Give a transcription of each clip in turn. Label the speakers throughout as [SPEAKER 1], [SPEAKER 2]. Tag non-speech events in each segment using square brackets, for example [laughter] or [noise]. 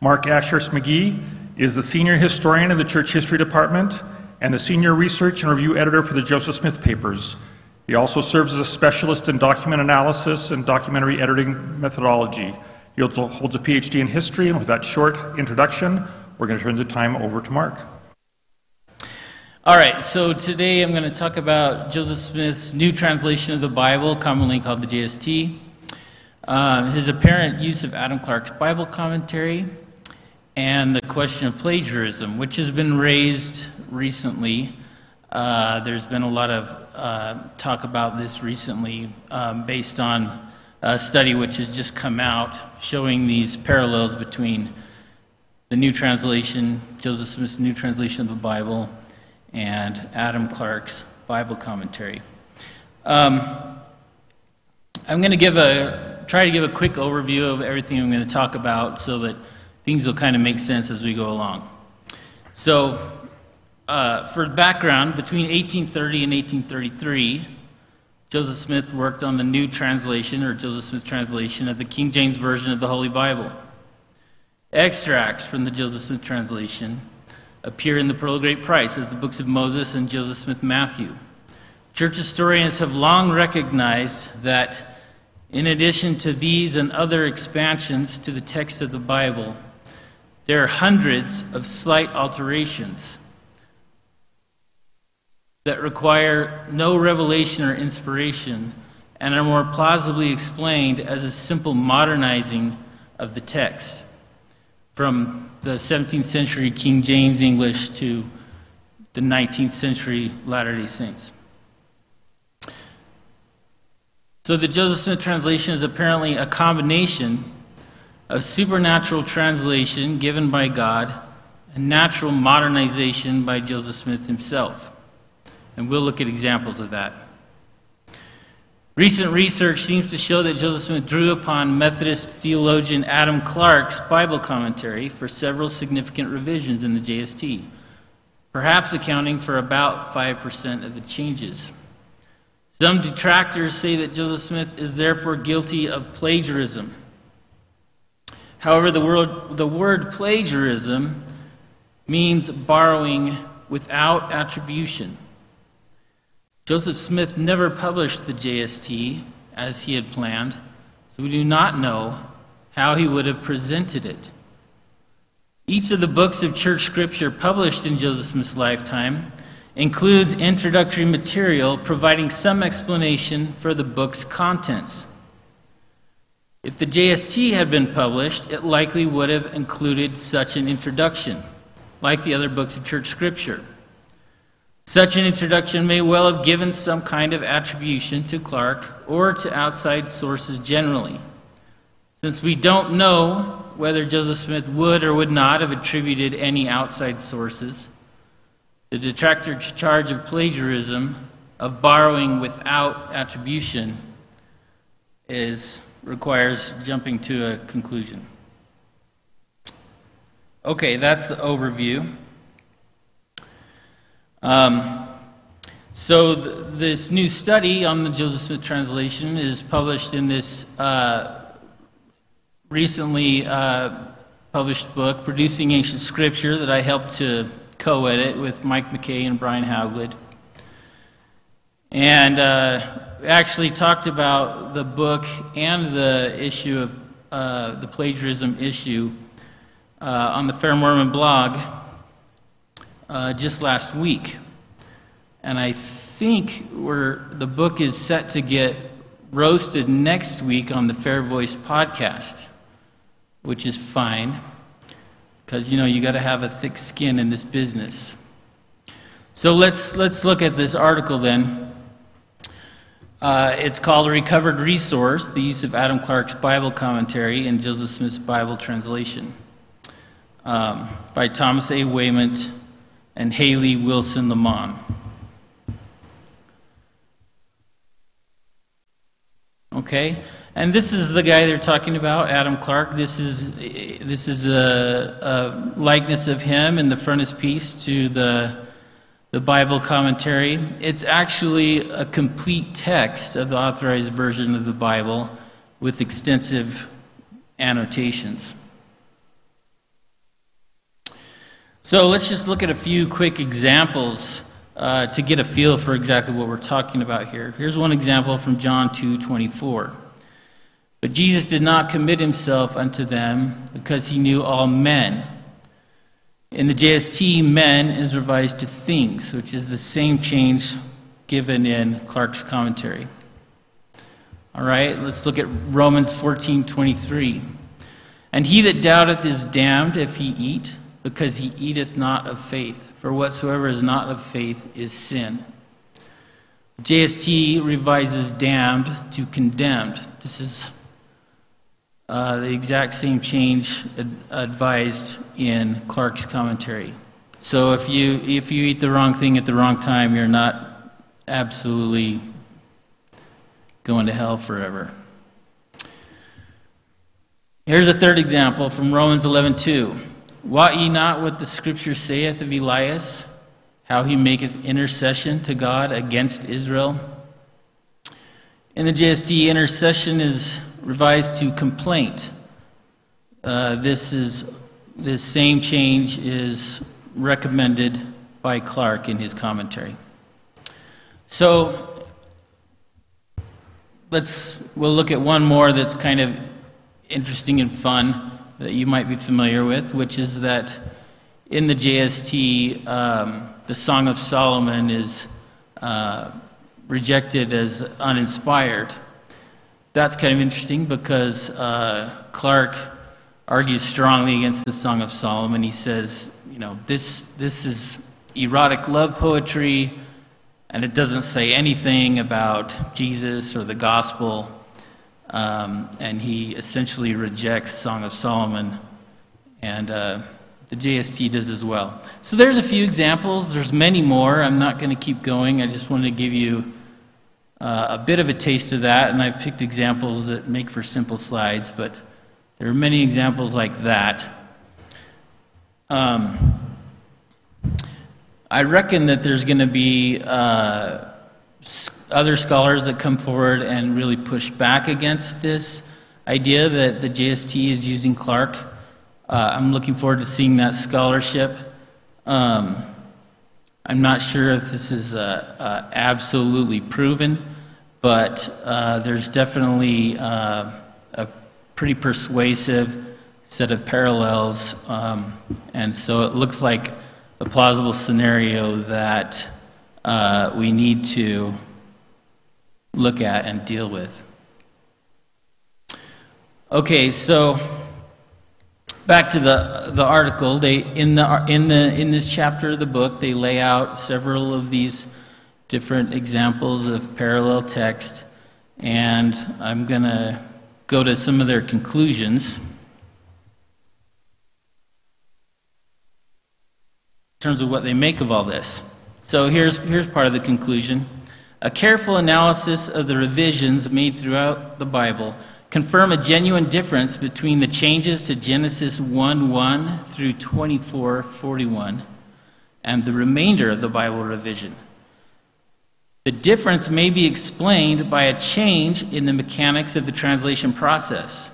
[SPEAKER 1] Mark Ashurst McGee is the senior historian of the Church History Department and the senior research and review editor for the Joseph Smith Papers. He also serves as a specialist in document analysis and documentary editing methodology. He also holds a PhD in history, and with that short introduction, we're going to turn the time over to Mark.
[SPEAKER 2] All right, so today I'm going to talk about Joseph Smith's new translation of the Bible, commonly called the JST, uh, his apparent use of Adam Clarke's Bible commentary, and the question of plagiarism, which has been raised recently. Uh, there's been a lot of uh, talk about this recently um, based on a study which has just come out showing these parallels between the new translation, Joseph Smith's new translation of the Bible, and Adam Clarke's Bible commentary. Um, I'm going to give a try to give a quick overview of everything I'm going to talk about so that things will kind of make sense as we go along. So, uh, for background, between 1830 and 1833, Joseph Smith worked on the new translation, or Joseph Smith translation, of the King James Version of the Holy Bible. Extracts from the Joseph Smith translation appear in the Pearl of Great Price as the books of Moses and Joseph Smith Matthew. Church historians have long recognized that in addition to these and other expansions to the text of the Bible, there are hundreds of slight alterations that require no revelation or inspiration and are more plausibly explained as a simple modernizing of the text from the 17th century King James English to the 19th century Latter day Saints. So the Joseph Smith translation is apparently a combination of supernatural translation given by God and natural modernization by Joseph Smith himself. And we'll look at examples of that. Recent research seems to show that Joseph Smith drew upon Methodist theologian Adam Clarke's Bible commentary for several significant revisions in the JST, perhaps accounting for about 5% of the changes. Some detractors say that Joseph Smith is therefore guilty of plagiarism. However, the word, the word plagiarism means borrowing without attribution. Joseph Smith never published the JST as he had planned, so we do not know how he would have presented it. Each of the books of church scripture published in Joseph Smith's lifetime includes introductory material providing some explanation for the book's contents. If the JST had been published, it likely would have included such an introduction, like the other books of church scripture. Such an introduction may well have given some kind of attribution to Clarke or to outside sources generally. Since we don't know whether Joseph Smith would or would not have attributed any outside sources, the detractor's charge of plagiarism, of borrowing without attribution, is, requires jumping to a conclusion. Okay, that's the overview. Um, so th- this new study on the Joseph Smith translation is published in this uh, recently uh, published book, Producing Ancient Scripture, that I helped to co-edit with Mike MacKay and Brian Hauglid. And uh, actually talked about the book and the issue of uh, the plagiarism issue uh, on the Fair Mormon blog uh, just last week. And I think we're, the book is set to get roasted next week on the Fair Voice podcast, which is fine because you know you got to have a thick skin in this business. So let's let's look at this article then. Uh, it's called a recovered resource: the use of Adam Clarke's Bible commentary and Joseph Smith's Bible translation um, by Thomas A. Wayment and Haley Wilson Lamont. Okay, and this is the guy they're talking about, Adam Clarke. This is this is a, a likeness of him in the frontispiece to the the Bible commentary. It's actually a complete text of the authorized version of the Bible with extensive annotations. So let's just look at a few quick examples uh, to get a feel for exactly what we're talking about here. Here's one example from John 2 24. But Jesus did not commit himself unto them because he knew all men. In the JST, men is revised to things, which is the same change given in Clarke's commentary. All right, let's look at Romans 14 23. And he that doubteth is damned if he eat, because he eateth not of faith. For whatsoever is not of faith is sin. JST revises damned to condemned. This is uh, the exact same change ad- advised in Clarke's commentary. So if you if you eat the wrong thing at the wrong time, you're not absolutely going to hell forever. Here's a third example from Romans 11:2. Wot ye not what the Scripture saith of Elias, how he maketh intercession to God against Israel? In the JST, intercession is revised to complaint. Uh, this is this same change is recommended by Clarke in his commentary. So let's we'll look at one more that's kind of interesting and fun that you might be familiar with, which is that in the JST, um, the Song of Solomon is uh, rejected as uninspired. That's kind of interesting because uh, Clarke argues strongly against the Song of Solomon. He says, you know, this, this is erotic love poetry, and it doesn't say anything about Jesus or the gospel. Um, and he essentially rejects Song of Solomon, and uh, the JST does as well. So there's a few examples. There's many more. I'm not going to keep going. I just wanted to give you uh, a bit of a taste of that, and I've picked examples that make for simple slides, but there are many examples like that. Um, I reckon that there's going to be uh, other scholars that come forward and really push back against this idea that the JST is using Clarke. Uh, I'm looking forward to seeing that scholarship. Um, I'm not sure if this is uh, uh, absolutely proven, but uh, there's definitely uh, a pretty persuasive set of parallels, um, and so it looks like a plausible scenario that uh, we need to look at and deal with. Okay, so back to the the article. They in the in the in this chapter of the book, they lay out several of these different examples of parallel text, and I'm gonna go to some of their conclusions. In terms of what they make of all this. So here's, here's part of the conclusion. A careful analysis of the revisions made throughout the Bible confirm a genuine difference between the changes to Genesis 1 1 through 24 41 and the remainder of the Bible revision. The difference may be explained by a change in the mechanics of the translation process.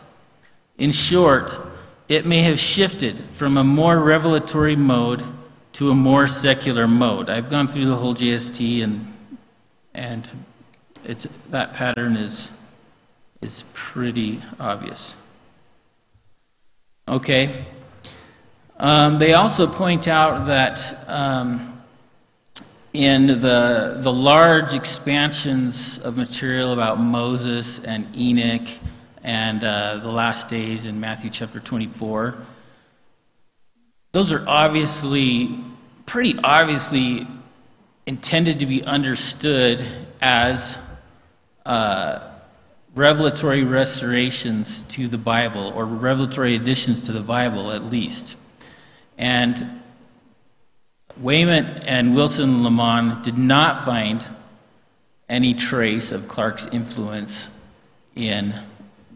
[SPEAKER 2] In short, it may have shifted from a more revelatory mode to a more secular mode. I've gone through the whole JST and and it's, that pattern is, is pretty obvious. Okay. Um, they also point out that um, in the, the large expansions of material about Moses and Enoch and uh, the last days in Matthew chapter 24, those are obviously, pretty obviously intended to be understood as uh, revelatory restorations to the Bible, or revelatory additions to the Bible at least. And Wayment and Wilson Lamont did not find any trace of Clarke's influence in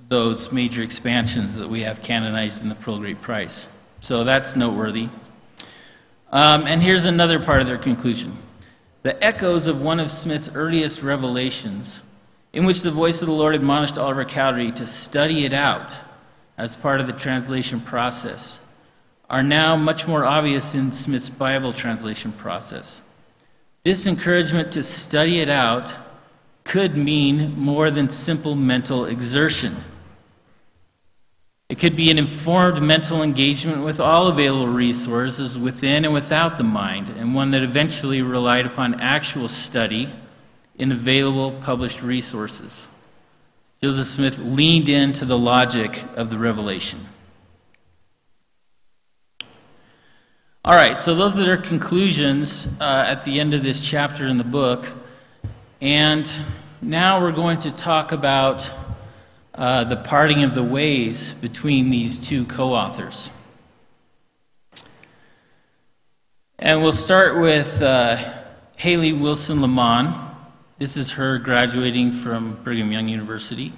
[SPEAKER 2] those major expansions that we have canonized in the Pearl Great Price. So that's noteworthy. Um, and here's another part of their conclusion the echoes of one of Smith's earliest revelations, in which the voice of the Lord admonished Oliver Cowdery to study it out as part of the translation process, are now much more obvious in Smith's Bible translation process. This encouragement to study it out could mean more than simple mental exertion. It could be an informed mental engagement with all available resources within and without the mind, and one that eventually relied upon actual study in available published resources. Joseph Smith leaned into the logic of the revelation. All right, so those are their conclusions uh, at the end of this chapter in the book. And now we're going to talk about uh, the parting of the ways between these two co authors. And we'll start with uh, Haley Wilson Lamont. This is her graduating from Brigham Young University.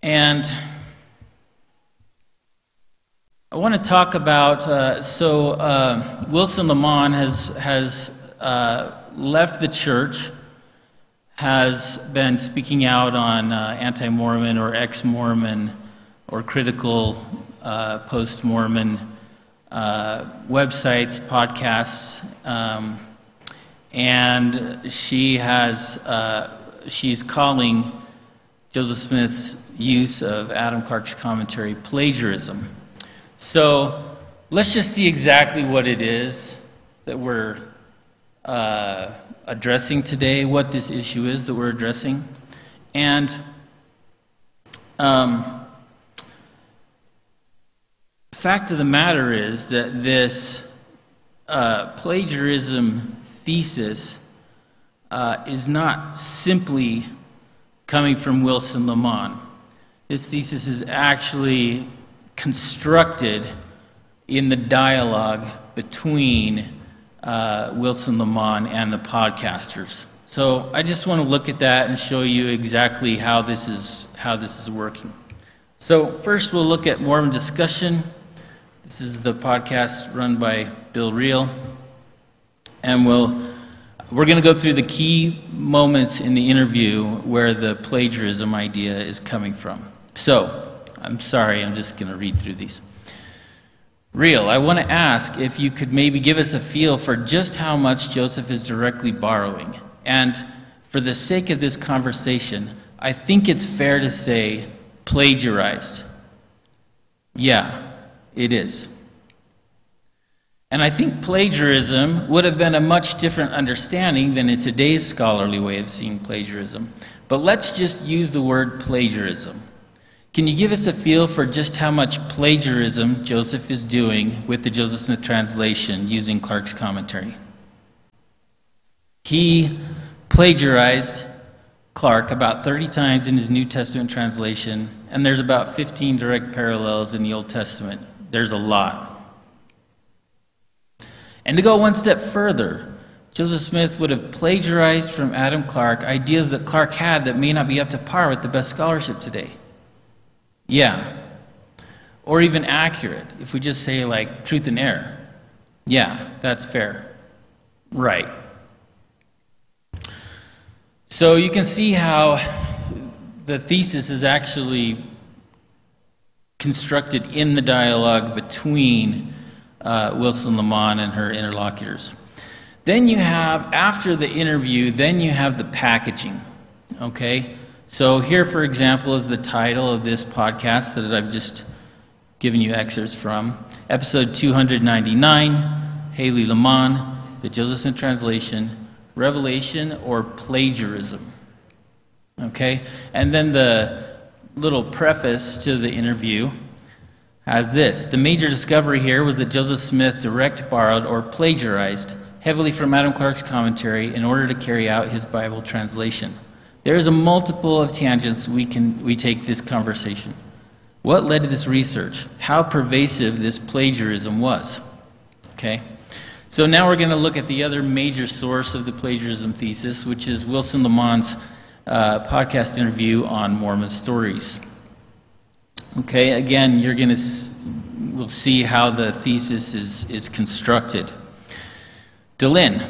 [SPEAKER 2] And I want to talk about uh, so uh, Wilson Lamont has, has uh, left the church has been speaking out on uh, anti Mormon or ex Mormon or critical uh, post Mormon uh, websites, podcasts. Um, and she has, uh, she's calling Joseph Smith's use of Adam Clarke's commentary plagiarism. So let's just see exactly what it is that we're uh, addressing today, what this issue is that we're addressing. And um, fact of the matter is that this uh, plagiarism thesis uh, is not simply coming from Wilson Lamont. This thesis is actually constructed in the dialogue between uh, Wilson Lamont and the podcasters. So I just want to look at that and show you exactly how this is how this is working. So first we'll look at Mormon discussion. This is the podcast run by Bill Reel, and we'll we're going to go through the key moments in the interview where the plagiarism idea is coming from. So I'm sorry, I'm just going to read through these. Reel, I want to ask if you could maybe give us a feel for just how much Joseph is directly borrowing. And for the sake of this conversation, I think it's fair to say plagiarized. Yeah, it is. And I think plagiarism would have been a much different understanding than in today's scholarly way of seeing plagiarism. But let's just use the word plagiarism. Can you give us a feel for just how much plagiarism Joseph is doing with the Joseph Smith translation using Clarke's commentary? He plagiarized Clarke about 30 times in his New Testament translation, and there's about 15 direct parallels in the Old Testament. There's a lot. And to go one step further, Joseph Smith would have plagiarized from Adam Clarke ideas that Clarke had that may not be up to par with the best scholarship today. Yeah. Or even accurate, if we just say like truth and error. Yeah, that's fair. Right. So you can see how the thesis is actually constructed in the dialogue between uh, Wilson Lamont and her interlocutors. Then you have, after the interview, then you have the packaging. Okay? So, here, for example, is the title of this podcast that I've just given you excerpts from. Episode 299 Haley Lamont, the Joseph Smith translation, Revelation or Plagiarism. Okay? And then the little preface to the interview has this The major discovery here was that Joseph Smith direct borrowed or plagiarized heavily from Adam Clarke's commentary in order to carry out his Bible translation. There's a multiple of tangents we can we take this conversation. What led to this research? How pervasive this plagiarism was. Okay? So now we're going to look at the other major source of the plagiarism thesis, which is Wilson Lamont's uh, podcast interview on Mormon stories. Okay, again, you're going to we'll see how the thesis is, is constructed. Dehlin,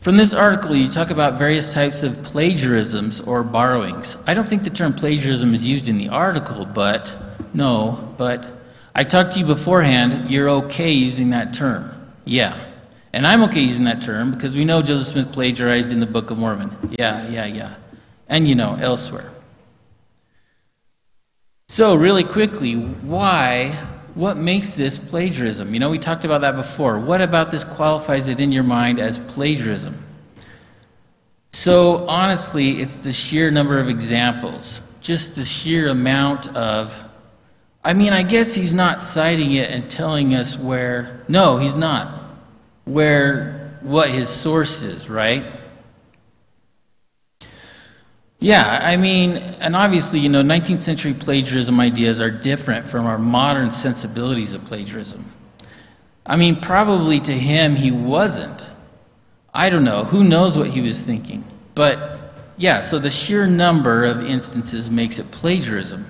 [SPEAKER 2] from this article, you talk about various types of plagiarisms or borrowings. I don't think the term plagiarism is used in the article, but no, but I talked to you beforehand, you're okay using that term. Yeah. And I'm okay using that term because we know Joseph Smith plagiarized in the Book of Mormon. Yeah, yeah, yeah. And you know, elsewhere. So, really quickly, why, what makes this plagiarism? You know, we talked about that before. What about this qualifies it in your mind as plagiarism? So, honestly, it's the sheer number of examples, just the sheer amount of. I mean, I guess he's not citing it and telling us where. No, he's not where what his source is, right? Yeah, I mean, and obviously, you know, 19th century plagiarism ideas are different from our modern sensibilities of plagiarism. I mean, probably to him, he wasn't. I don't know. Who knows what he was thinking? But yeah, so the sheer number of instances makes it plagiarism.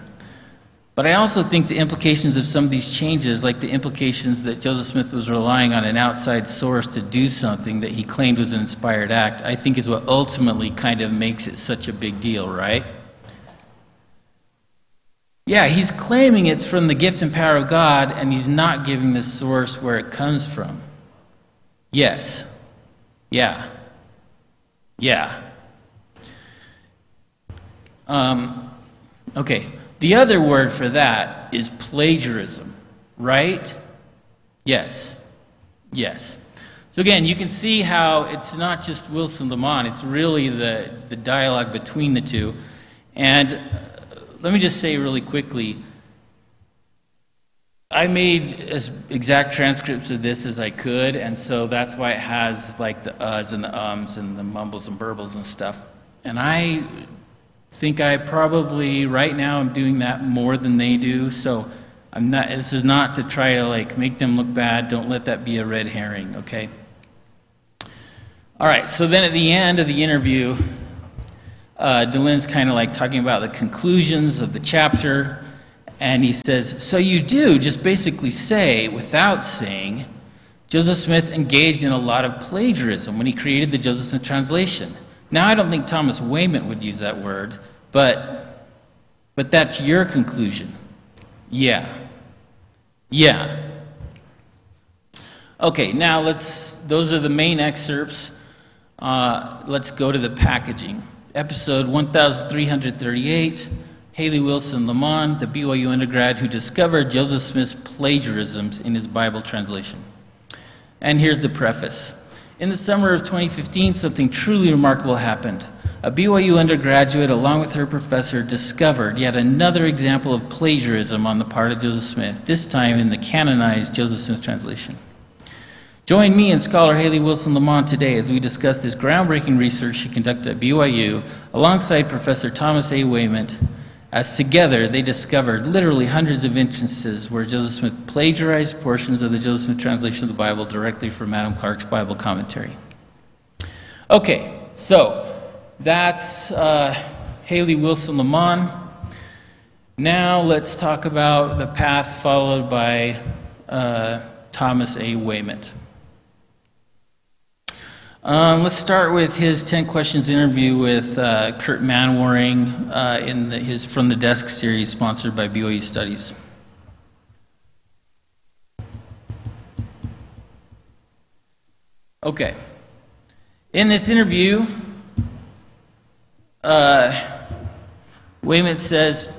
[SPEAKER 2] But I also think the implications of some of these changes, like the implications that Joseph Smith was relying on an outside source to do something that he claimed was an inspired act, I think is what ultimately kind of makes it such a big deal, right? Yeah, he's claiming it's from the gift and power of God, and he's not giving the source where it comes from. Yes. Yeah. Yeah. Um, okay. The other word for that is plagiarism, right? Yes. Yes. So again, you can see how it's not just Wilson Lamont, it's really the, the dialogue between the two. And uh, let me just say really quickly I made as exact transcripts of this as I could, and so that's why it has like the uhs and the ums and the mumbles and burbles and stuff. And I think I probably right now I'm doing that more than they do. So I'm not. This is not to try to like make them look bad. Don't let that be a red herring. Okay. All right. So then at the end of the interview, uh, kind of like talking about the conclusions of the chapter, and he says, "So you do just basically say, without saying." Joseph Smith engaged in a lot of plagiarism when he created the Joseph Smith translation. Now, I don't think Thomas Wayment would use that word, but, but that's your conclusion. Yeah. Yeah. Okay, now let's, those are the main excerpts. Uh, let's go to the packaging. Episode 1338 Haley Wilson Lamont, the BYU undergrad who discovered Joseph Smith's plagiarisms in his Bible translation. And here's the preface. In the summer of 2015, something truly remarkable happened. A BYU undergraduate, along with her professor, discovered yet another example of plagiarism on the part of Joseph Smith, this time in the canonized Joseph Smith translation. Join me and scholar Haley Wilson Lamont today as we discuss this groundbreaking research she conducted at BYU alongside Professor Thomas A. Wayment as together they discovered literally hundreds of instances where Joseph Smith plagiarized portions of the Joseph Smith translation of the Bible directly from Adam Clarke's Bible commentary. Okay, so that's uh, Haley Wilson Lamont. Now let's talk about the path followed by uh, Thomas A. Wayment. Um, let's start with his 10 questions interview with uh, Kurt Manwaring uh, in the, his From the Desk series sponsored by BYU Studies. Okay. In this interview, uh, Wayment says,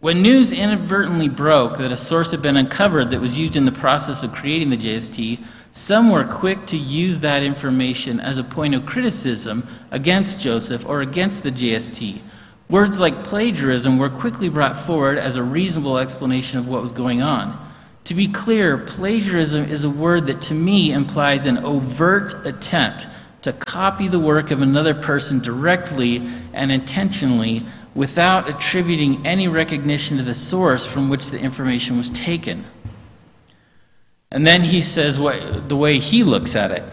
[SPEAKER 2] when news inadvertently broke that a source had been uncovered that was used in the process of creating the JST, some were quick to use that information as a point of criticism against Joseph or against the JST. Words like plagiarism were quickly brought forward as a reasonable explanation of what was going on. To be clear, plagiarism is a word that to me implies an overt attempt to copy the work of another person directly and intentionally without attributing any recognition to the source from which the information was taken. And then he says what, the way he looks at it.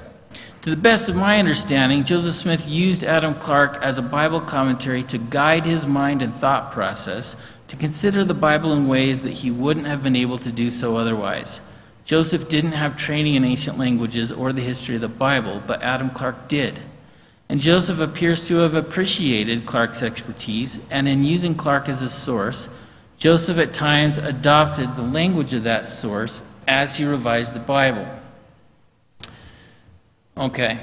[SPEAKER 2] To the best of my understanding, Joseph Smith used Adam Clarke as a Bible commentary to guide his mind and thought process to consider the Bible in ways that he wouldn't have been able to do so otherwise. Joseph didn't have training in ancient languages or the history of the Bible, but Adam Clarke did. And Joseph appears to have appreciated Clarke's expertise, and in using Clarke as a source, Joseph at times adopted the language of that source as he revised the Bible. Okay.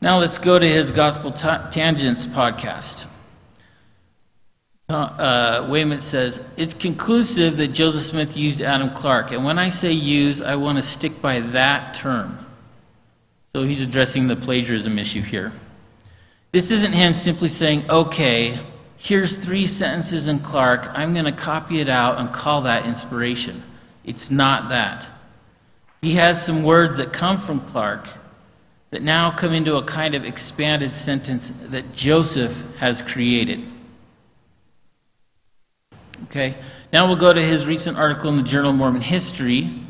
[SPEAKER 2] Now let's go to his Gospel Ta- Tangents podcast. Uh, Wayment says, It's conclusive that Joseph Smith used Adam Clarke. And when I say use, I want to stick by that term. So he's addressing the plagiarism issue here. This isn't him simply saying, okay, here's three sentences in Clarke, I'm going to copy it out and call that inspiration. It's not that. He has some words that come from Clarke that now come into a kind of expanded sentence that Joseph has created. Okay, now we'll go to his recent article in the Journal of Mormon History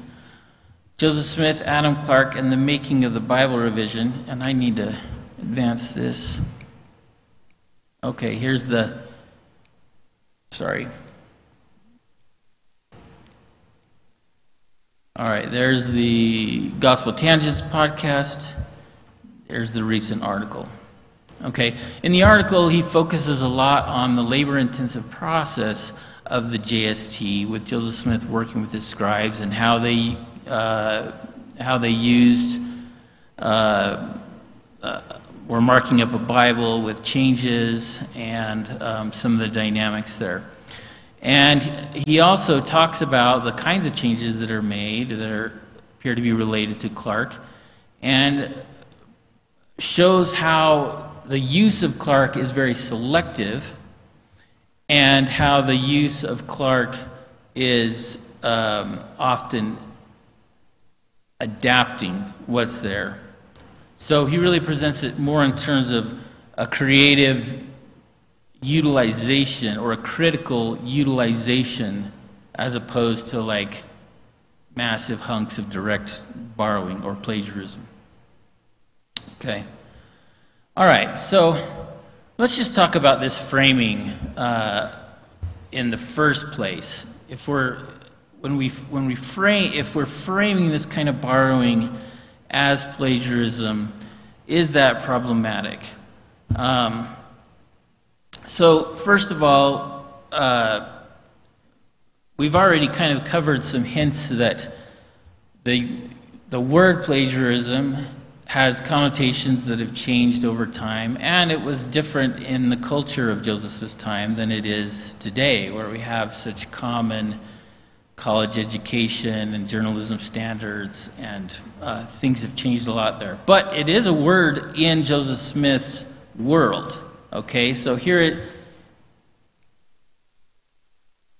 [SPEAKER 2] Joseph Smith, Adam Clarke, and the Making of the Bible Revision. And I need to advance this. Okay, here's the. Sorry. All right, there's the Gospel Tangents podcast. There's the recent article. Okay, in the article, he focuses a lot on the labor intensive process of the JST with Joseph Smith working with his scribes and how they uh, how they used uh, uh, were marking up a Bible with changes and um, some of the dynamics there. And he also talks about the kinds of changes that are made that are, appear to be related to Clarke and shows how the use of Clarke is very selective and how the use of Clarke is um, often adapting what's there. So he really presents it more in terms of a creative utilization or a critical utilization as opposed to like massive hunks of direct borrowing or plagiarism. Okay. All right, so let's just talk about this framing uh, in the first place. If we're when we, when we frame, if we're framing this kind of borrowing as plagiarism, is that problematic? Um, so, first of all, uh, we've already kind of covered some hints that the, the word plagiarism has connotations that have changed over time, and it was different in the culture of Joseph's time than it is today, where we have such common college education and journalism standards, and uh, things have changed a lot there. But it is a word in Joseph Smith's world. Okay, so here it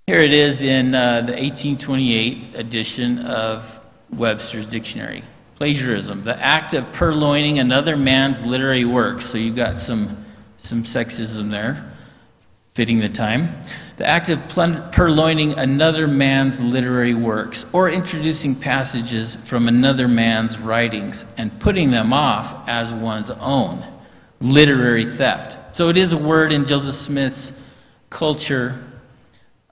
[SPEAKER 2] here it is in uh, the 1828 edition of Webster's Dictionary. Plagiarism, the act of purloining another man's literary works. So you've got some some sexism there, fitting the time the act of purloining another man's literary works or introducing passages from another man's writings and putting them off as one's own. Literary theft. So it is a word in Joseph Smith's culture,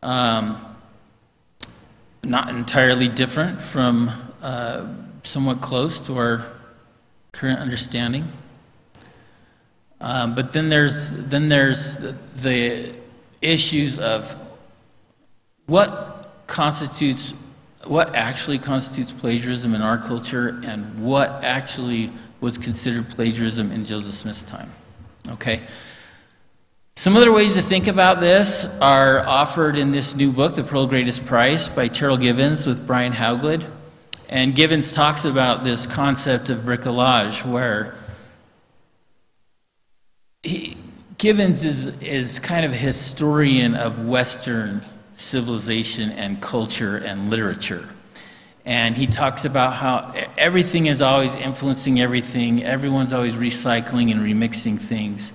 [SPEAKER 2] um, not entirely different from uh, somewhat close to our current understanding. Um, but then there's then there's the, the issues of what constitutes what actually constitutes plagiarism in our culture and what actually was considered plagiarism in Joseph Smith's time. Okay? Some other ways to think about this are offered in this new book, The Pearl Greatest Price, by Terryl Givens with Brian Hauglid. And Givens talks about this concept of bricolage, where he, Givens is, is kind of a historian of Western civilization and culture and literature. And he talks about how everything is always influencing everything, everyone's always recycling and remixing things,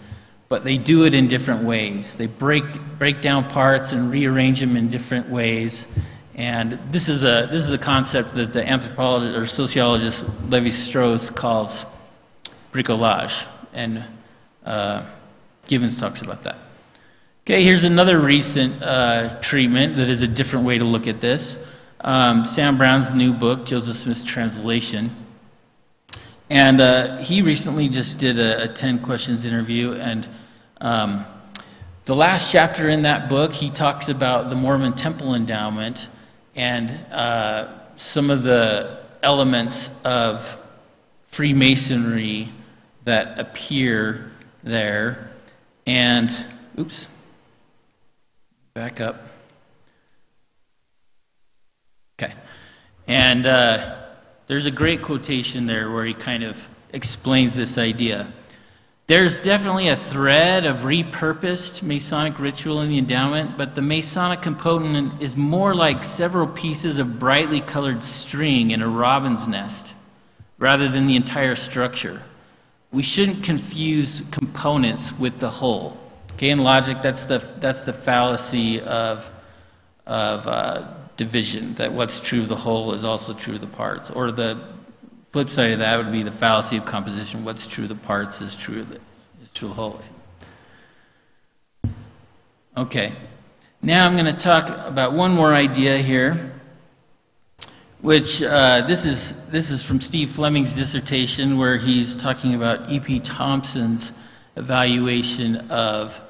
[SPEAKER 2] but they do it in different ways. They break, break down parts and rearrange them in different ways. And this is a, this is a concept that the anthropologist or sociologist Levi Strauss calls bricolage. And uh, Givens talks about that. Okay, here's another recent uh, treatment that is a different way to look at this. Um, Sam Brown's new book, Joseph Smith's Translation. And uh, he recently just did a, a, 10 questions interview, and um, The last chapter in that book, he talks about the Mormon temple endowment and uh, some of the elements of Freemasonry that appear there. And, oops, back up. Okay. And uh, there's a great quotation there where he kind of explains this idea. There's definitely a thread of repurposed Masonic ritual in the endowment, but the Masonic component is more like several pieces of brightly colored string in a robin's nest rather than the entire structure. We shouldn't confuse components with the whole. Okay, in logic, that's the, that's the fallacy of, of uh, division, that what's true of the whole is also true of the parts. Or the flip side of that would be the fallacy of composition. What's true of the parts is true of the, is true of the whole. Okay. Now I'm going to talk about one more idea here, which uh, this is this is from Steve Fleming's dissertation, where he's talking about E.P. Thompson's evaluation of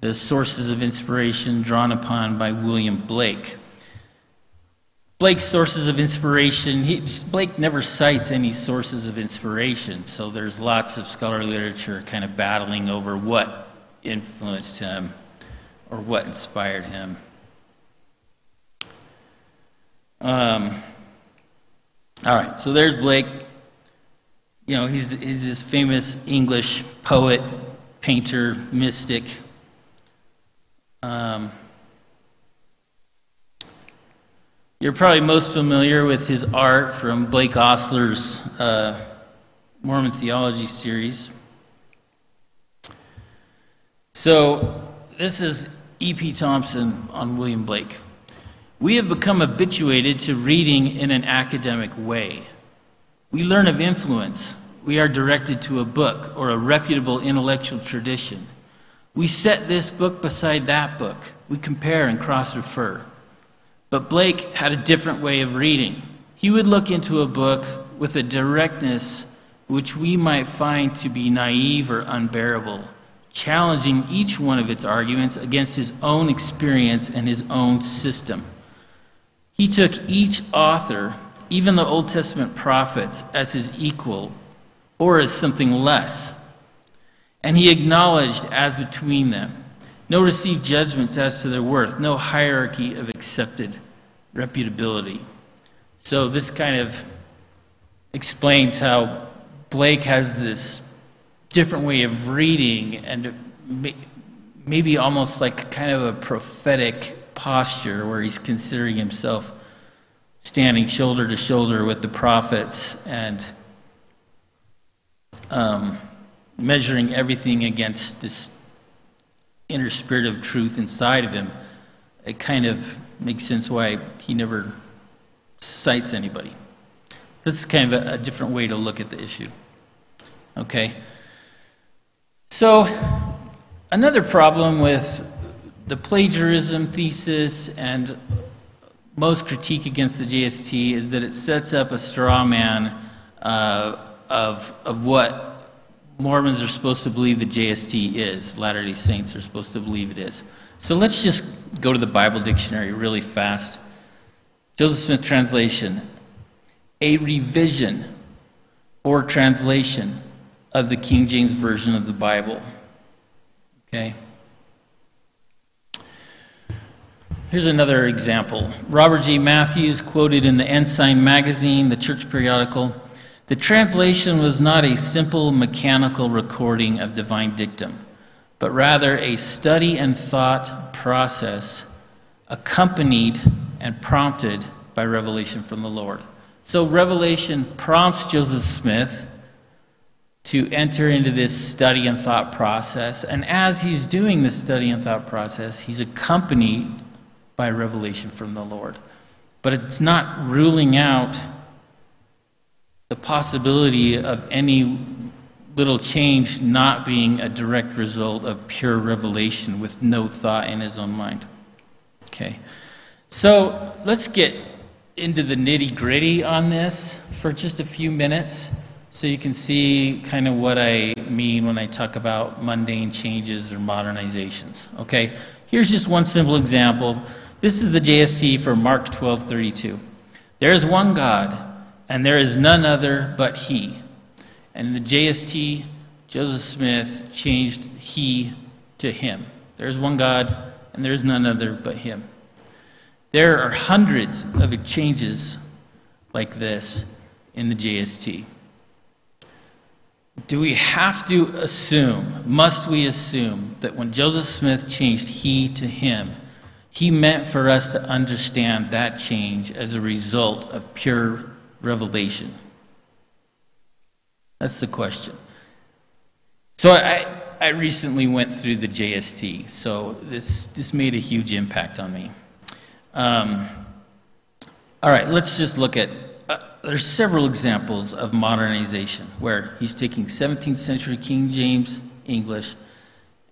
[SPEAKER 2] the sources of inspiration drawn upon by William Blake. Blake's sources of inspiration, he, Blake never cites any sources of inspiration, so there's lots of scholarly literature kind of battling over what influenced him or what inspired him. Um, all right, so there's Blake. You know, he's, he's this famous English poet, painter, mystic. Um, You're probably most familiar with his art from Blake Ostler's uh, Mormon Theology series. So, this is E.P. Thompson on William Blake. We have become habituated to reading in an academic way. We learn of influence. We are directed to a book or a reputable intellectual tradition. We set this book beside that book. We compare and cross refer. But Blake had a different way of reading. He would look into a book with a directness which we might find to be naive or unbearable, challenging each one of its arguments against his own experience and his own system. He took each author, even the Old Testament prophets, as his equal or as something less, and he acknowledged as between them no received judgments as to their worth, no hierarchy of accepted reputability. So this kind of explains how Blake has this different way of reading and maybe almost like kind of a prophetic posture where he's considering himself standing shoulder to shoulder with the prophets and um, measuring everything against this inner spirit of truth inside of him, it kind of makes sense why he never cites anybody. This is kind of a, a different way to look at the issue. Okay? So, another problem with the plagiarism thesis and most critique against the JST is that it sets up a straw man uh, of, of what Mormons are supposed to believe the JST is, Latter day Saints are supposed to believe it is. So let's just go to the Bible dictionary really fast. Joseph Smith translation a revision or translation of the King James Version of the Bible. Okay? Here's another example. Robert J. Matthews, quoted in the Ensign magazine, the church periodical. The translation was not a simple mechanical recording of divine dictum, but rather a study and thought process accompanied and prompted by revelation from the Lord. So, revelation prompts Joseph Smith to enter into this study and thought process. And as he's doing this study and thought process, he's accompanied by revelation from the Lord. But it's not ruling out the possibility of any little change not being a direct result of pure revelation with no thought in his own mind. Okay. So let's get into the nitty gritty on this for just a few minutes. so you can see kind of what I mean when I talk about mundane changes or modernizations. Okay, here's just one simple example. This is the JST for Mark 12:32. There is one God, and there is none other but He. And in the JST, Joseph Smith changed He to Him. There is one God, and there is none other but Him. There are hundreds of changes like this in the JST. Do we have to assume, must we assume, that when Joseph Smith changed he to him, he meant for us to understand that change as a result of pure revelation? That's the question. So I, I recently went through the JST, so this, this made a huge impact on me. Um, all right, let's just look at there's several examples of modernization where he's taking 17th century King James English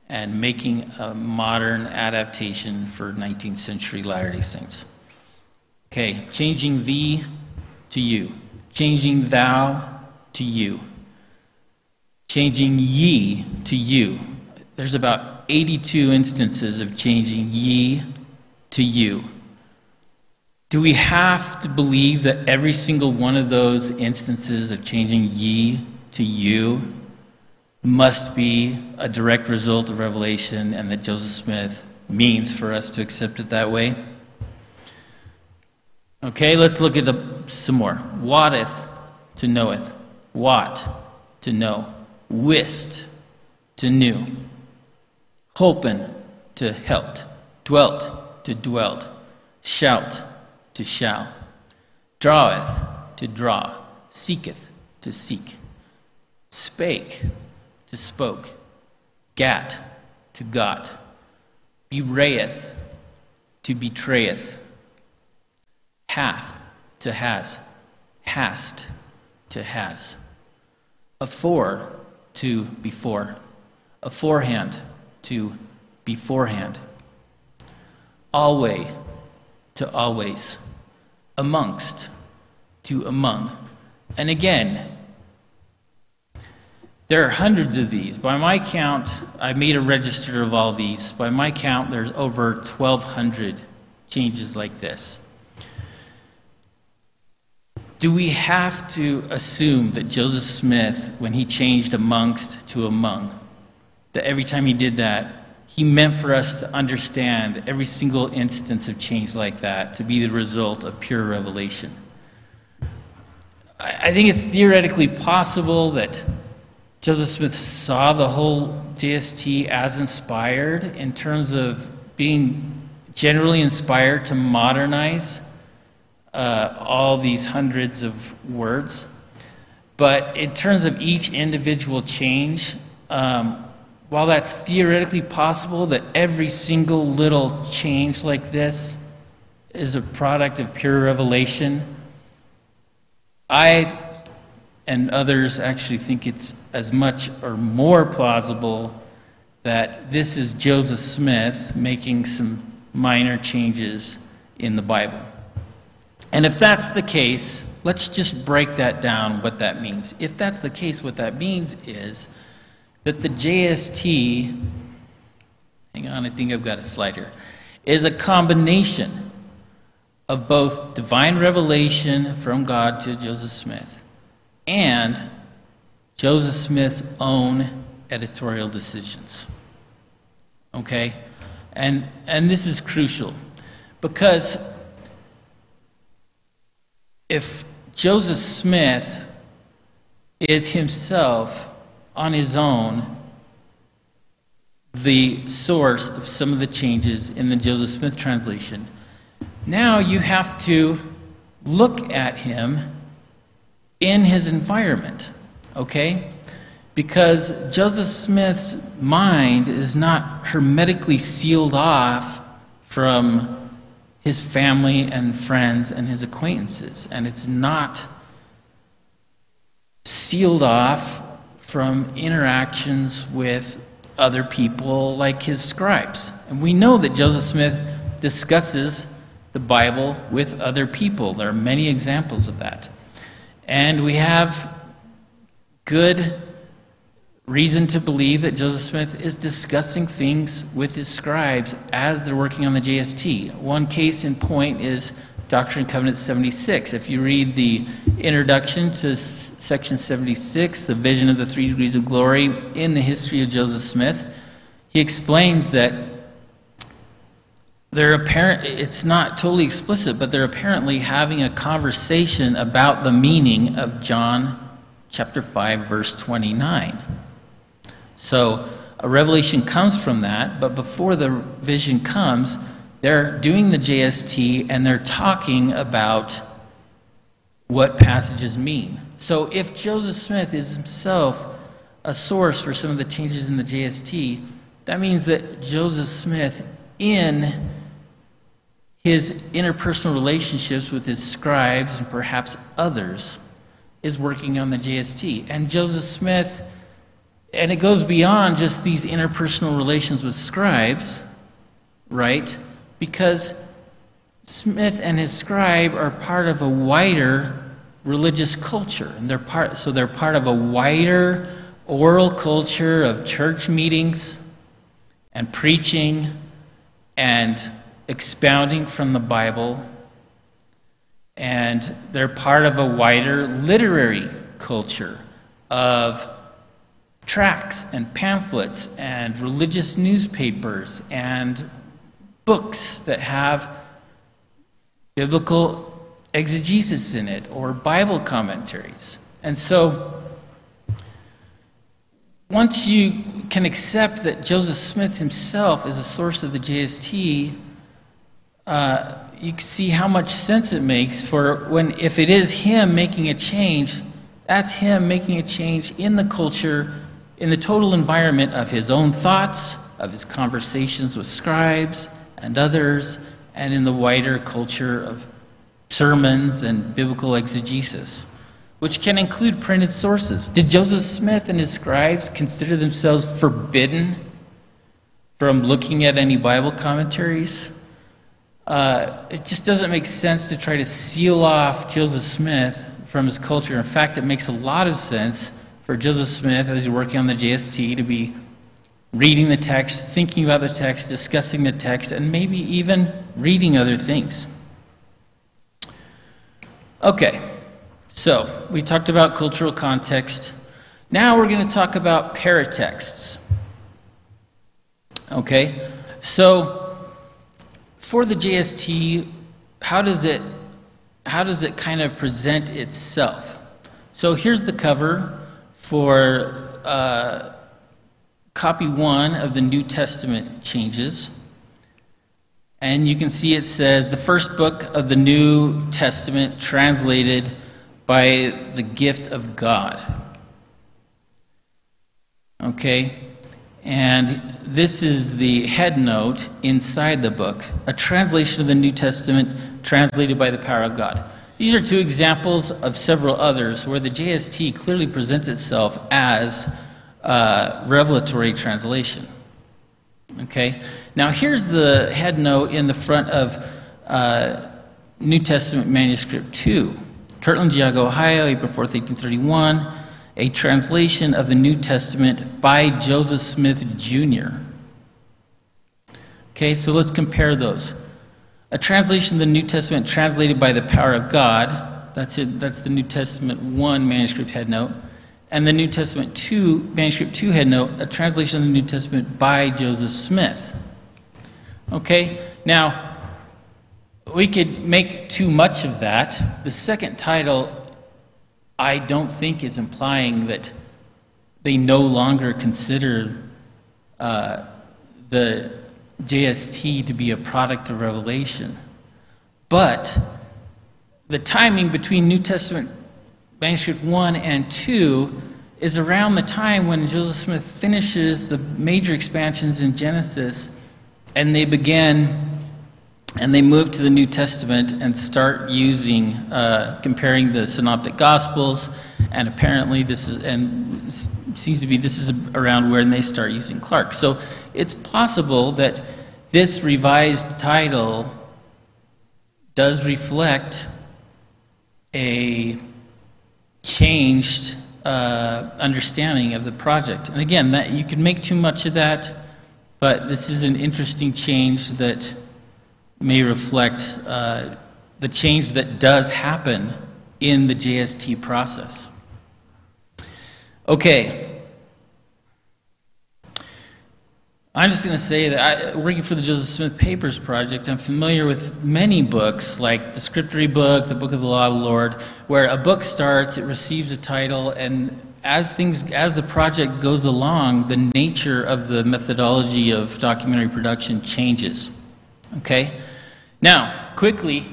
[SPEAKER 2] and making a modern adaptation for 19th century Latter day Saints. Okay, changing thee to you, changing thou to you, changing ye to you. There's about 82 instances of changing ye to you. Do we have to believe that every single one of those instances of changing ye to you must be a direct result of revelation and that Joseph Smith means for us to accept it that way? Okay, let's look at the, some more. Wotteth to knoweth, wot to know, wist to knew, hopen to helped, dwelt to dwelt, shout to shall, draweth to draw, seeketh to seek, spake to spoke, gat to got, bewrayeth to betrayeth, hath to has, hast to has, afore to before, aforehand to beforehand, alway to always, amongst to among. And again, there are hundreds of these. By my count, I made a register of all these. By my count, there's over 1,200 changes like this. Do we have to assume that Joseph Smith, when he changed amongst to among, that every time he did that, he meant for us to understand every single instance of change like that to be the result of pure revelation. I think it's theoretically possible that Joseph Smith saw the whole JST as inspired in terms of being generally inspired to modernize uh, all these hundreds of words. But in terms of each individual change, um, while that's theoretically possible that every single little change like this is a product of pure revelation, I and others actually think it's as much or more plausible that this is Joseph Smith making some minor changes in the Bible. And if that's the case, let's just break that down what that means. If that's the case, what that means is that the JST, hang on, I think I've got a slide here, is a combination of both divine revelation from God to Joseph Smith and Joseph Smith's own editorial decisions. Okay? And, and this is crucial because if Joseph Smith is himself on his own the source of some of the changes in the Joseph Smith translation. Now you have to look at him in his environment, okay? Because Joseph Smith's mind is not hermetically sealed off from his family and friends and his acquaintances, and it's not sealed off from interactions with other people like his scribes. And we know that Joseph Smith discusses the Bible with other people. There are many examples of that. And we have good reason to believe that Joseph Smith is discussing things with his scribes as they're working on the JST. One case in point is Doctrine and Covenants 76. If you read the introduction to section 76, the vision of the three degrees of glory in the history of Joseph Smith, he explains that they're apparent it's not totally explicit but they're apparently having a conversation about the meaning of john chapter 5 verse 29 so a revelation comes from that but before the vision comes they're doing the jst and they're talking about what passages mean so if joseph smith is himself a source for some of the changes in the jst that means that joseph smith in his interpersonal relationships with his scribes and perhaps others is working on the JST. And Joseph Smith, and it goes beyond just these interpersonal relations with scribes, right? Because Smith and his scribe are part of a wider religious culture. And they're part, so they're part of a wider oral culture of church meetings and preaching and expounding from the Bible, and they're part of a wider literary culture of tracts and pamphlets and religious newspapers and books that have biblical exegesis in it or Bible commentaries. And so, once you can accept that Joseph Smith himself is a source of the JST, uh, you can see how much sense it makes for when, if it is him making a change, that's him making a change in the culture, in the total environment of his own thoughts, of his conversations with scribes and others, and in the wider culture of sermons and biblical exegesis, which can include printed sources. Did Joseph Smith and his scribes consider themselves forbidden from looking at any Bible commentaries? Uh, it just doesn't make sense to try to seal off Joseph Smith from his culture. In fact, it makes a lot of sense for Joseph Smith, as he's working on the JST, to be reading the text, thinking about the text, discussing the text, and maybe even reading other things. Okay, so we talked about cultural context. Now we're going to talk about paratexts. Okay, so for the JST, how does it how does it kind of present itself? So here's the cover for uh, copy one of the New Testament changes. And you can see it says the first book of the New Testament translated by the gift of God. Okay? And this is the head note inside the book, a translation of the New Testament translated by the power of God. These are two examples of several others where the JST clearly presents itself as revelatory translation. Okay? Now, here's the head note in the front of uh, New Testament Manuscript 2. Kirtland, Geauga, Ohio, April 4, 1831 a translation of the New Testament by Joseph Smith Jr. Okay, so let's compare those. A translation of the New Testament translated by the power of God, that's it, that's the New Testament 1 manuscript head note, and the New Testament 2 manuscript 2 head note, a translation of the New Testament by Joseph Smith. Okay, now we could make too much of that. The second title I don't think is implying that they no longer consider uh, the JST to be a product of revelation. But the timing between New Testament manuscript 1 and 2 is around the time when Joseph Smith finishes the major expansions in Genesis and they begin and they move to the New Testament and start using, uh, comparing the Synoptic Gospels, and apparently this is, and seems to be this is around where they start using Clarke. So it's possible that this revised title does reflect a changed uh, understanding of the project. And again, that, you can make too much of that, but this is an interesting change that may reflect uh, the change that does happen in the JST process. Okay. I'm just going to say that I, working for the Joseph Smith Papers Project, I'm familiar with many books, like the Scriptory book, the Book of the Law of the Lord, where a book starts, it receives a title, and as things, as the project goes along, the nature of the methodology of documentary production changes. Okay? Now, quickly,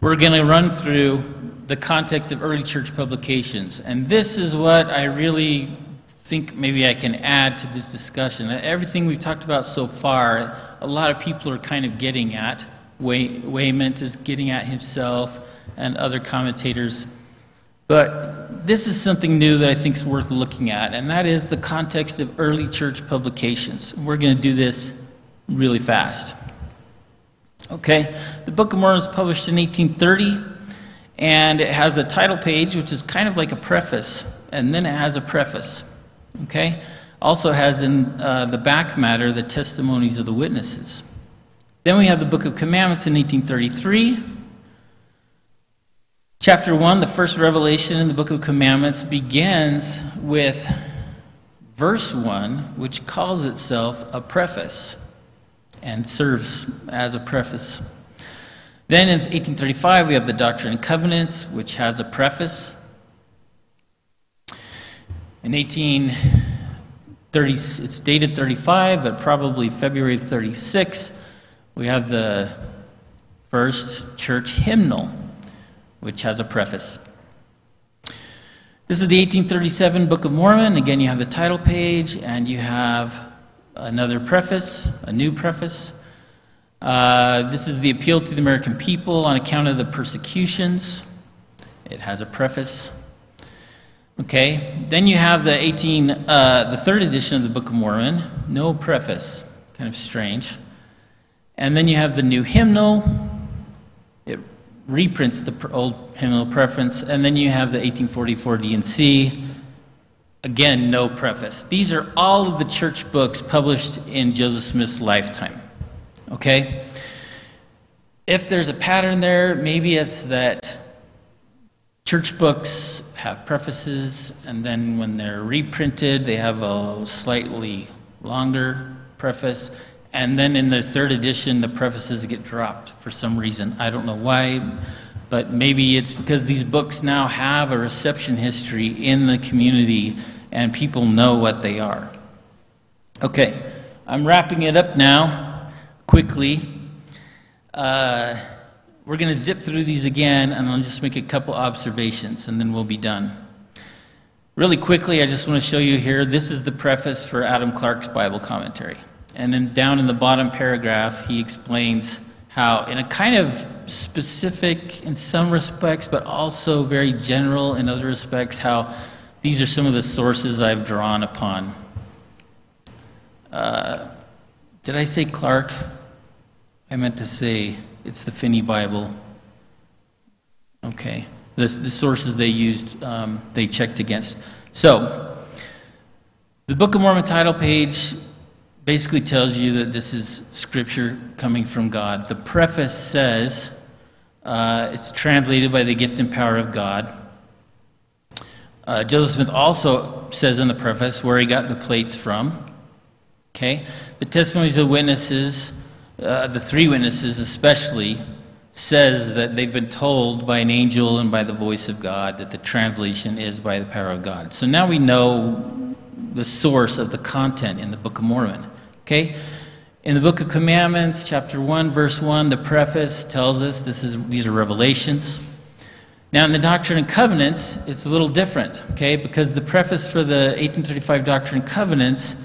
[SPEAKER 2] we're going to run through the context of early church publications. And this is what I really think maybe I can add to this discussion. Everything we've talked about so far, a lot of people are kind of getting at. Way, Wayment is getting at himself and other commentators. But this is something new that I think is worth looking at, and that is the context of early church publications. We're going to do this really fast. Okay, the Book of Mormon was published in 1830, and it has a title page, which is kind of like a preface, and then it has a preface. Okay, also has in uh, the back matter the testimonies of the witnesses. Then we have the Book of Commandments in 1833. Chapter 1, the first revelation in the Book of Commandments, begins with verse 1, which calls itself a preface and serves as a preface. Then in 1835, we have the Doctrine and Covenants, which has a preface. In 1830, it's dated 35, but probably February 36, we have the first church hymnal, which has a preface. This is the 1837 Book of Mormon. Again, you have the title page, and you have another preface, a new preface. Uh, this is the appeal to the American people on account of the persecutions. It has a preface. Okay, then you have the 18, uh, the third edition of the Book of Mormon, no preface, kind of strange. And then you have the new hymnal. It reprints the old hymnal preference, and then you have the 1844 D&C Again, no preface. These are all of the church books published in Joseph Smith's lifetime. Okay? If there's a pattern there, maybe it's that church books have prefaces, and then when they're reprinted, they have a slightly longer preface. And then in the third edition, the prefaces get dropped for some reason. I don't know why, but maybe it's because these books now have a reception history in the community and people know what they are. Okay, I'm wrapping it up now quickly. Uh, we're going to zip through these again, and I'll just make a couple observations, and then we'll be done. Really quickly, I just want to show you here this is the preface for Adam Clarke's Bible commentary. And then down in the bottom paragraph, he explains how, in a kind of specific in some respects, but also very general in other respects, how these are some of the sources I've drawn upon. Uh, did I say Clarke? I meant to say it's the Finney Bible. Okay. The, the sources they used, um, they checked against. So, the Book of Mormon title page basically tells you that this is scripture coming from God. The preface says uh, it's translated by the gift and power of God. Uh, Joseph Smith also says in the preface where he got the plates from. Okay? The testimonies of witnesses, uh, the three witnesses especially, says that they've been told by an angel and by the voice of God that the translation is by the power of God. So now we know the source of the content in the Book of Mormon. Okay? In the Book of Commandments, chapter 1, verse 1, the preface tells us this is, these are revelations. Now, in the Doctrine and Covenants, it's a little different, okay, because the preface for the 1835 Doctrine and Covenants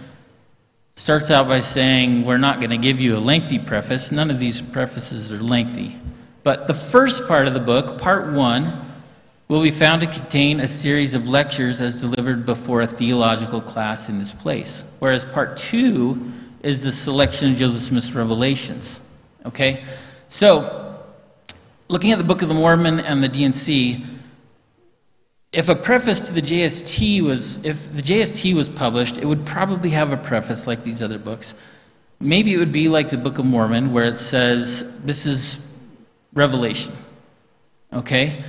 [SPEAKER 2] starts out by saying, We're not going to give you a lengthy preface. None of these prefaces are lengthy. But the first part of the book, part one, will be found to contain a series of lectures as delivered before a theological class in this place, whereas part two is the selection of Joseph Smith's revelations. Okay? So, looking at the Book of the Mormon and the D&C, if a preface to the JST was, if the JST was published, it would probably have a preface like these other books. Maybe it would be like the Book of Mormon, where it says, This is Revelation. Okay?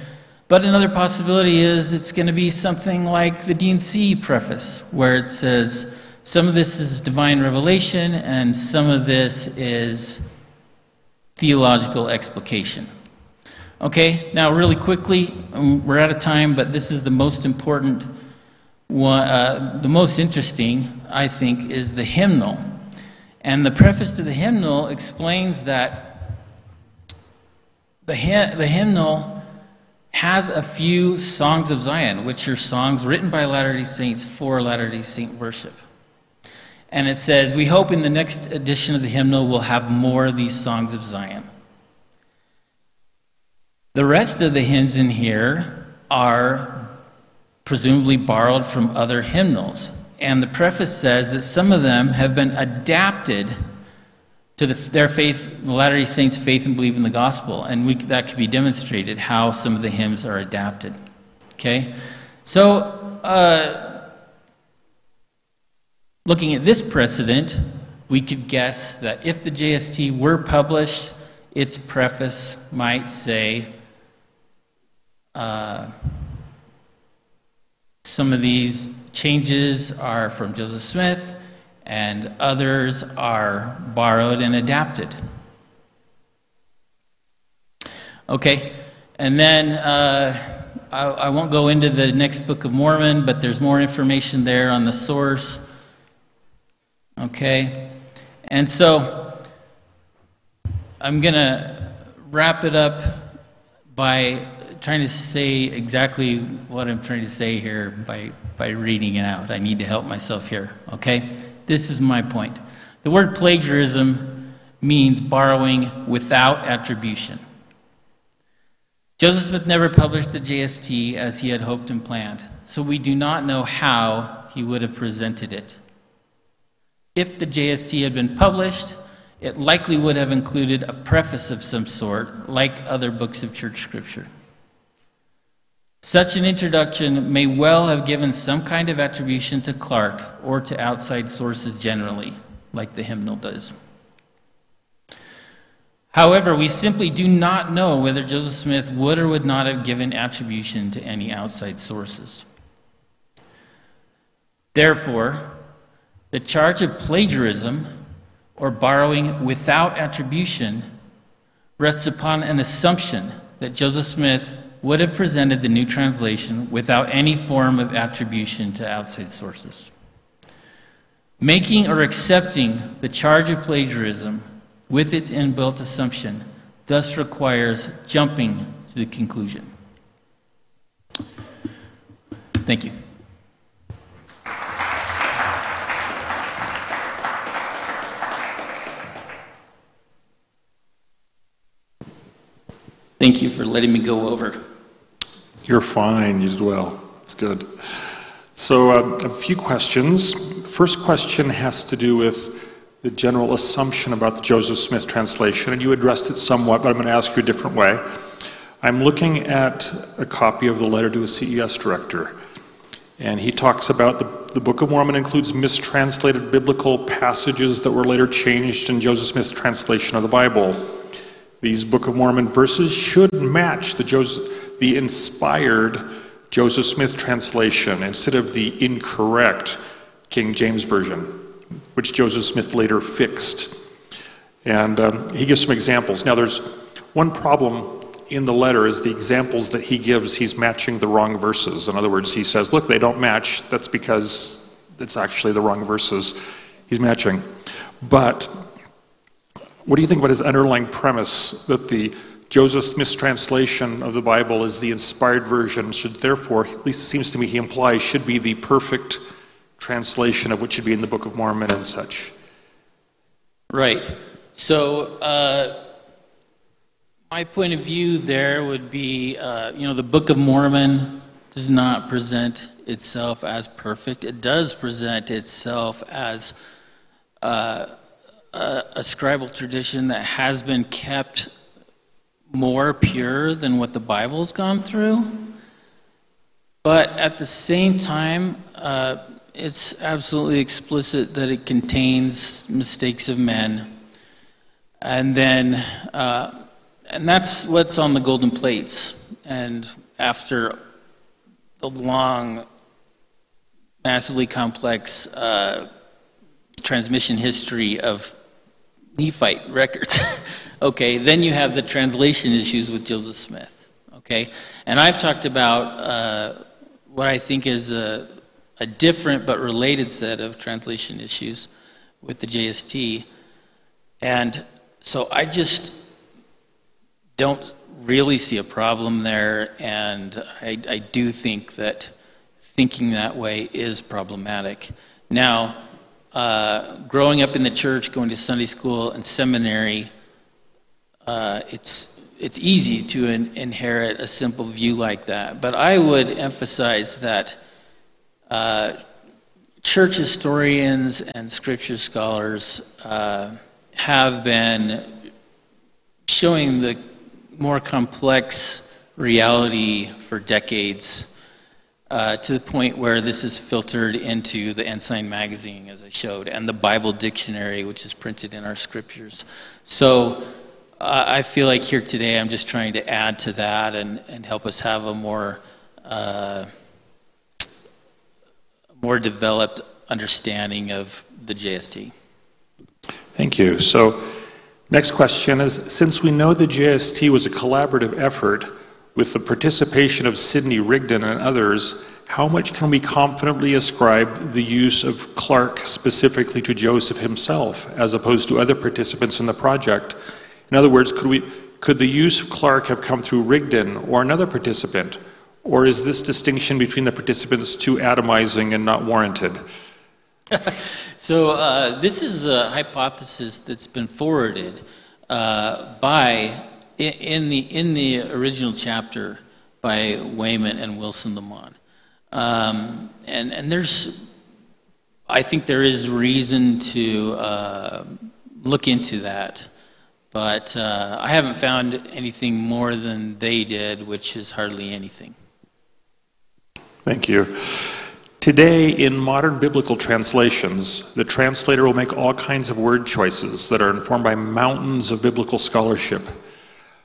[SPEAKER 2] But another possibility is it's going to be something like the D&C preface, where it says, Some of this is divine revelation, and some of this is theological explication. Okay, now really quickly, um, we're out of time, but this is the most important one, uh, the most interesting, I think, is the hymnal. And the preface to the hymnal explains that the, the hymnal has a few songs of Zion, which are songs written by Latter day Saints for Latter day Saint worship. And it says, We hope in the next edition of the hymnal we'll have more of these songs of Zion. The rest of the hymns in here are presumably borrowed from other hymnals. And the preface says that some of them have been adapted to the, their faith, the Latter day Saints' faith and belief in the gospel. And we, that can be demonstrated how some of the hymns are adapted. Okay? So, uh, looking at this precedent, we could guess that if the JST were published, its preface might say, uh, some of these changes are from Joseph Smith, and others are borrowed and adapted. Okay, and then uh, I, I, won't go into the next Book of Mormon, but there's more information there on the source. Okay, and so I'm going to wrap it up by trying to say exactly what I'm trying to say here by, by reading it out. I need to help myself here, okay? This is my point. The word plagiarism means borrowing without attribution. Joseph Smith never published the JST as he had hoped and planned, so we do not know how he would have presented it. If the JST had been published, it likely would have included a preface of some sort, like other books of church scripture. Such an introduction may well have given some kind of attribution to Clarke or to outside sources generally, like the hymnal does. However, we simply do not know whether Joseph Smith would or would not have given attribution to any outside sources. Therefore, the charge of plagiarism or borrowing without attribution rests upon an assumption that Joseph Smith would have presented the new translation without any form of attribution to outside sources. Making or accepting the charge of plagiarism with its inbuilt assumption thus requires jumping to the conclusion. Thank you. Thank you for letting me go over.
[SPEAKER 1] You're fine. You did well. It's good. So, uh, a few questions. The first question has to do with the general assumption about the Joseph Smith translation, and you addressed it somewhat, but I'm going to ask you a different way. I'm looking at a copy of the letter to a CES director, and he talks about the, the Book of Mormon includes mistranslated biblical passages that were later changed in Joseph Smith's translation of the Bible. These Book of Mormon verses should match the Joseph the inspired Joseph Smith translation instead of the incorrect King James Version, which Joseph Smith later fixed. And um, he gives some examples. Now, there's one problem in the letter is the examples that he gives, he's matching the wrong verses. In other words, he says, look, they don't match. That's because it's actually the wrong verses he's matching. But what do you think about his underlying premise that the Joseph's mistranslation of the Bible as the inspired version, should therefore, at least it seems to me he implies, should be the perfect translation of what should be in the Book of Mormon and such.
[SPEAKER 2] Right. So, uh, my point of view there would be uh, you know, the Book of Mormon does not present itself as perfect, it does present itself as uh, a, a scribal tradition that has been kept more pure than what the Bible's gone through. But at the same time, uh, it's absolutely explicit that it contains mistakes of men. And then, uh, and that's what's on the golden plates. And after the long, massively complex uh, transmission history of Nephite records, [laughs] okay, then you have the translation issues with Joseph Smith, okay? And I've talked about uh, what I think is a, a different but related set of translation issues with the JST. And so I just don't really see a problem there, and I, I do think that thinking that way is problematic. Now, uh, growing up in the church, going to Sunday school and seminary, uh, it's it's easy to in, inherit a simple view like that. But I would emphasize that uh, church historians and scripture scholars uh, have been showing the more complex reality for decades. Uh, to the point where this is filtered into the Ensign magazine, as I showed, and the Bible dictionary, which is printed in our scriptures. So I feel like here today I'm just trying to add to that and, and help us have a more uh, more developed understanding of the JST.
[SPEAKER 1] Thank you. So, next question is Since we know the JST was a collaborative effort with the participation of Sidney Rigdon and others, how much can we confidently ascribe the use of Clarke specifically to Joseph himself, as opposed to other participants in the project? In other words, could, we, could the use of Clarke have come through Rigdon or another participant? Or is this distinction between the participants too atomizing and not warranted? [laughs]
[SPEAKER 2] so, uh, this is a hypothesis that's been forwarded uh, by, in the, in the original chapter, by Wayment and Wilson Lamont. Um, and, and there's, I think there is reason to uh, look into that. But uh, I haven't found anything more than they did, which is hardly anything.
[SPEAKER 1] Thank you. Today, in modern biblical translations, the translator will make all kinds of word choices that are informed by mountains of biblical scholarship.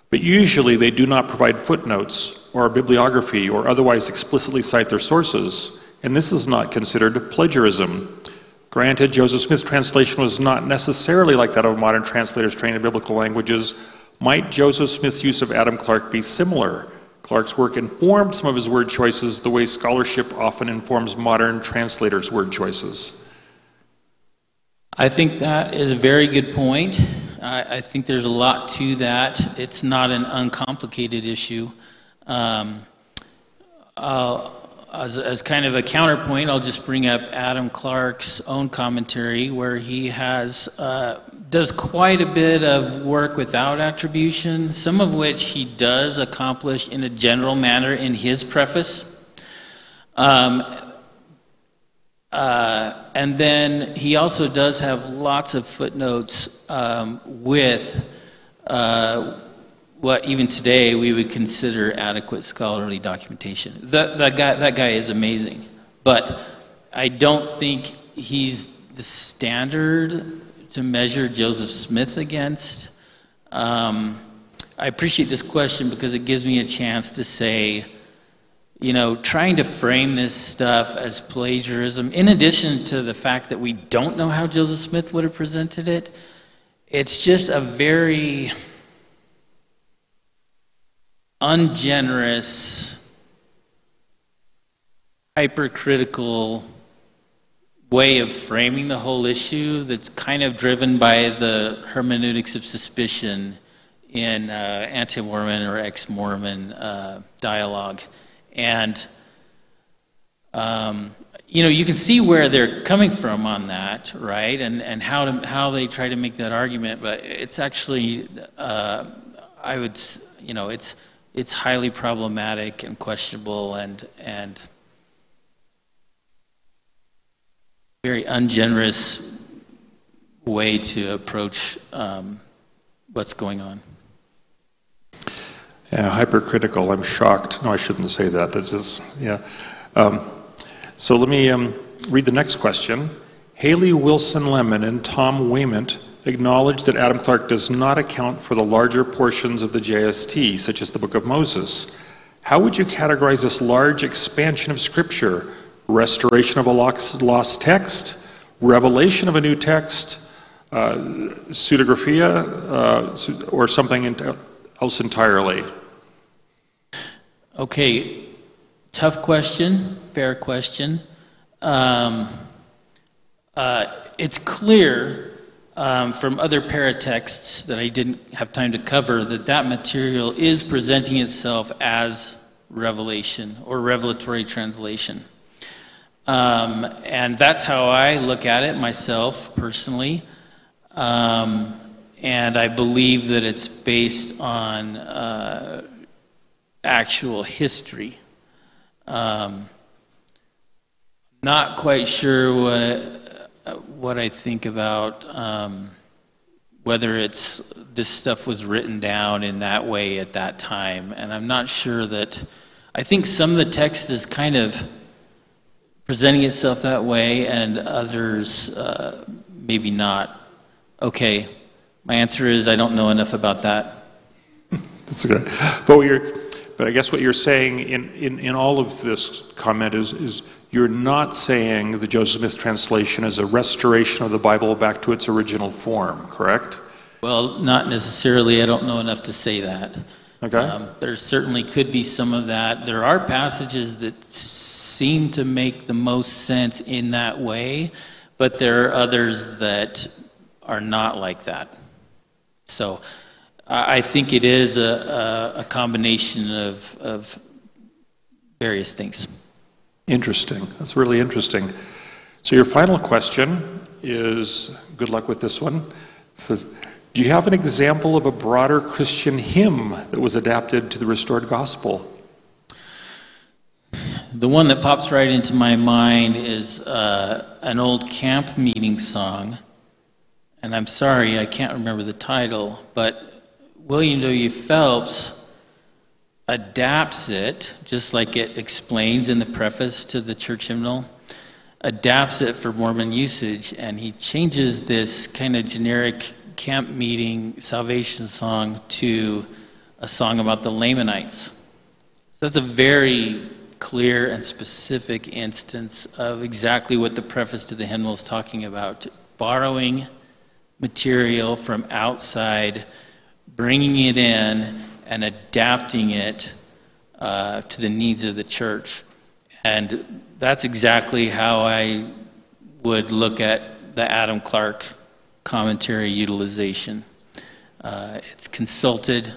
[SPEAKER 1] But usually, they do not provide footnotes or a bibliography or otherwise explicitly cite their sources, and this is not considered plagiarism. Granted, Joseph Smith's translation was not necessarily like that of modern translators trained in biblical languages. Might Joseph Smith's use of Adam Clarke be similar? Clarke's work informed some of his word choices the way scholarship often informs modern translators' word choices.
[SPEAKER 2] I think that is a very good point. I, I think there's a lot to that. It's not an uncomplicated issue. Um, as, as kind of a counterpoint, I'll just bring up Adam Clarke's own commentary, where he has uh, does quite a bit of work without attribution, some of which he does accomplish in a general manner in his preface. Um, uh, and then he also does have lots of footnotes um, with uh, what even today we would consider adequate scholarly documentation. That, that, guy, that guy is amazing. But I don't think he's the standard to measure Joseph Smith against. Um, I appreciate this question because it gives me a chance to say, you know, trying to frame this stuff as plagiarism, in addition to the fact that we don't know how Joseph Smith would have presented it, it's just a very ungenerous, hypercritical way of framing the whole issue that's kind of driven by the hermeneutics of suspicion in uh, anti Mormon or ex Mormon uh, dialogue. And, um, you know, you can see where they're coming from on that, right? And, and how, to, how they try to make that argument, but it's actually, uh, I would, you know, it's it's highly problematic and questionable and and very ungenerous way to approach um, what's going on.
[SPEAKER 1] Yeah, hypercritical. I'm shocked. No, I shouldn't say that. That's just, yeah. Um, so let me um, read the next question. Haley Wilson Lamont and Tom Wayment acknowledge that Adam Clarke does not account for the larger portions of the JST, such as the Book of Moses. How would you categorize this large expansion of Scripture? Restoration of a lost lost text? Revelation of a new text? Uh, pseudographia? Uh, or something else entirely?
[SPEAKER 2] Okay, tough question, fair question. Um, uh, it's clear um, from other paratexts that I didn't have time to cover that that material is presenting itself as revelation or revelatory translation. Um, and that's how I look at it myself personally. Um, and I believe that it's based on uh, actual history. Um, not quite sure what, what I think about um, whether it's this stuff was written down in that way at that time, and I'm not sure that. I think some of the text is kind of presenting itself that way, and others uh, maybe not. Okay, my answer is I don't know enough about that. [laughs]
[SPEAKER 1] That's good. But what you're, but I guess what you're saying in, in, in all of this comment is, is you're not saying the Joseph Smith translation is a restoration of the Bible back to its original form, correct?
[SPEAKER 2] Well, not necessarily. I don't know enough to say that.
[SPEAKER 1] Okay.
[SPEAKER 2] Um, there certainly could be some of that. There are passages that seem to make the most sense in that way, but there are others that are not like that. So I think it is a, a, a combination of, of various things.
[SPEAKER 1] Interesting. That's really interesting. So your final question is, good luck with this one. It says, do you have an example of a broader Christian hymn that was adapted to the restored gospel?
[SPEAKER 2] The one that pops right into my mind is uh, an old camp meeting song. And I'm sorry, I can't remember the title, but William W. Phelps adapts it, just like it explains in the preface to the church hymnal, adapts it for Mormon usage, and he changes this kind of generic camp meeting salvation song to a song about the Lamanites. So that's a very clear and specific instance of exactly what the preface to the hymnal is talking about borrowing material from outside, bringing it in, and adapting it uh, to the needs of the church. And that's exactly how I would look at the Adam Clarke commentary utilization. Uh, it's consulted,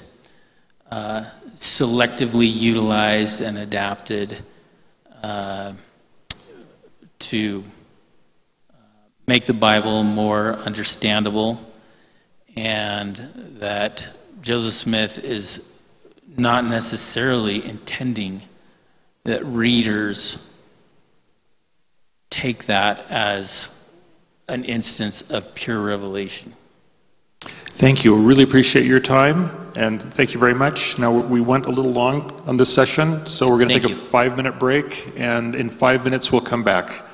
[SPEAKER 2] uh, selectively utilized, and adapted uh, to make the Bible more understandable, and that Joseph Smith is not necessarily intending that readers take that as an instance of pure revelation.
[SPEAKER 1] Thank you. We really appreciate your time, and thank you very much. Now, we went a little long on this session, so we're going to take
[SPEAKER 2] you.
[SPEAKER 1] a five minute break, and in five minutes, we'll come back.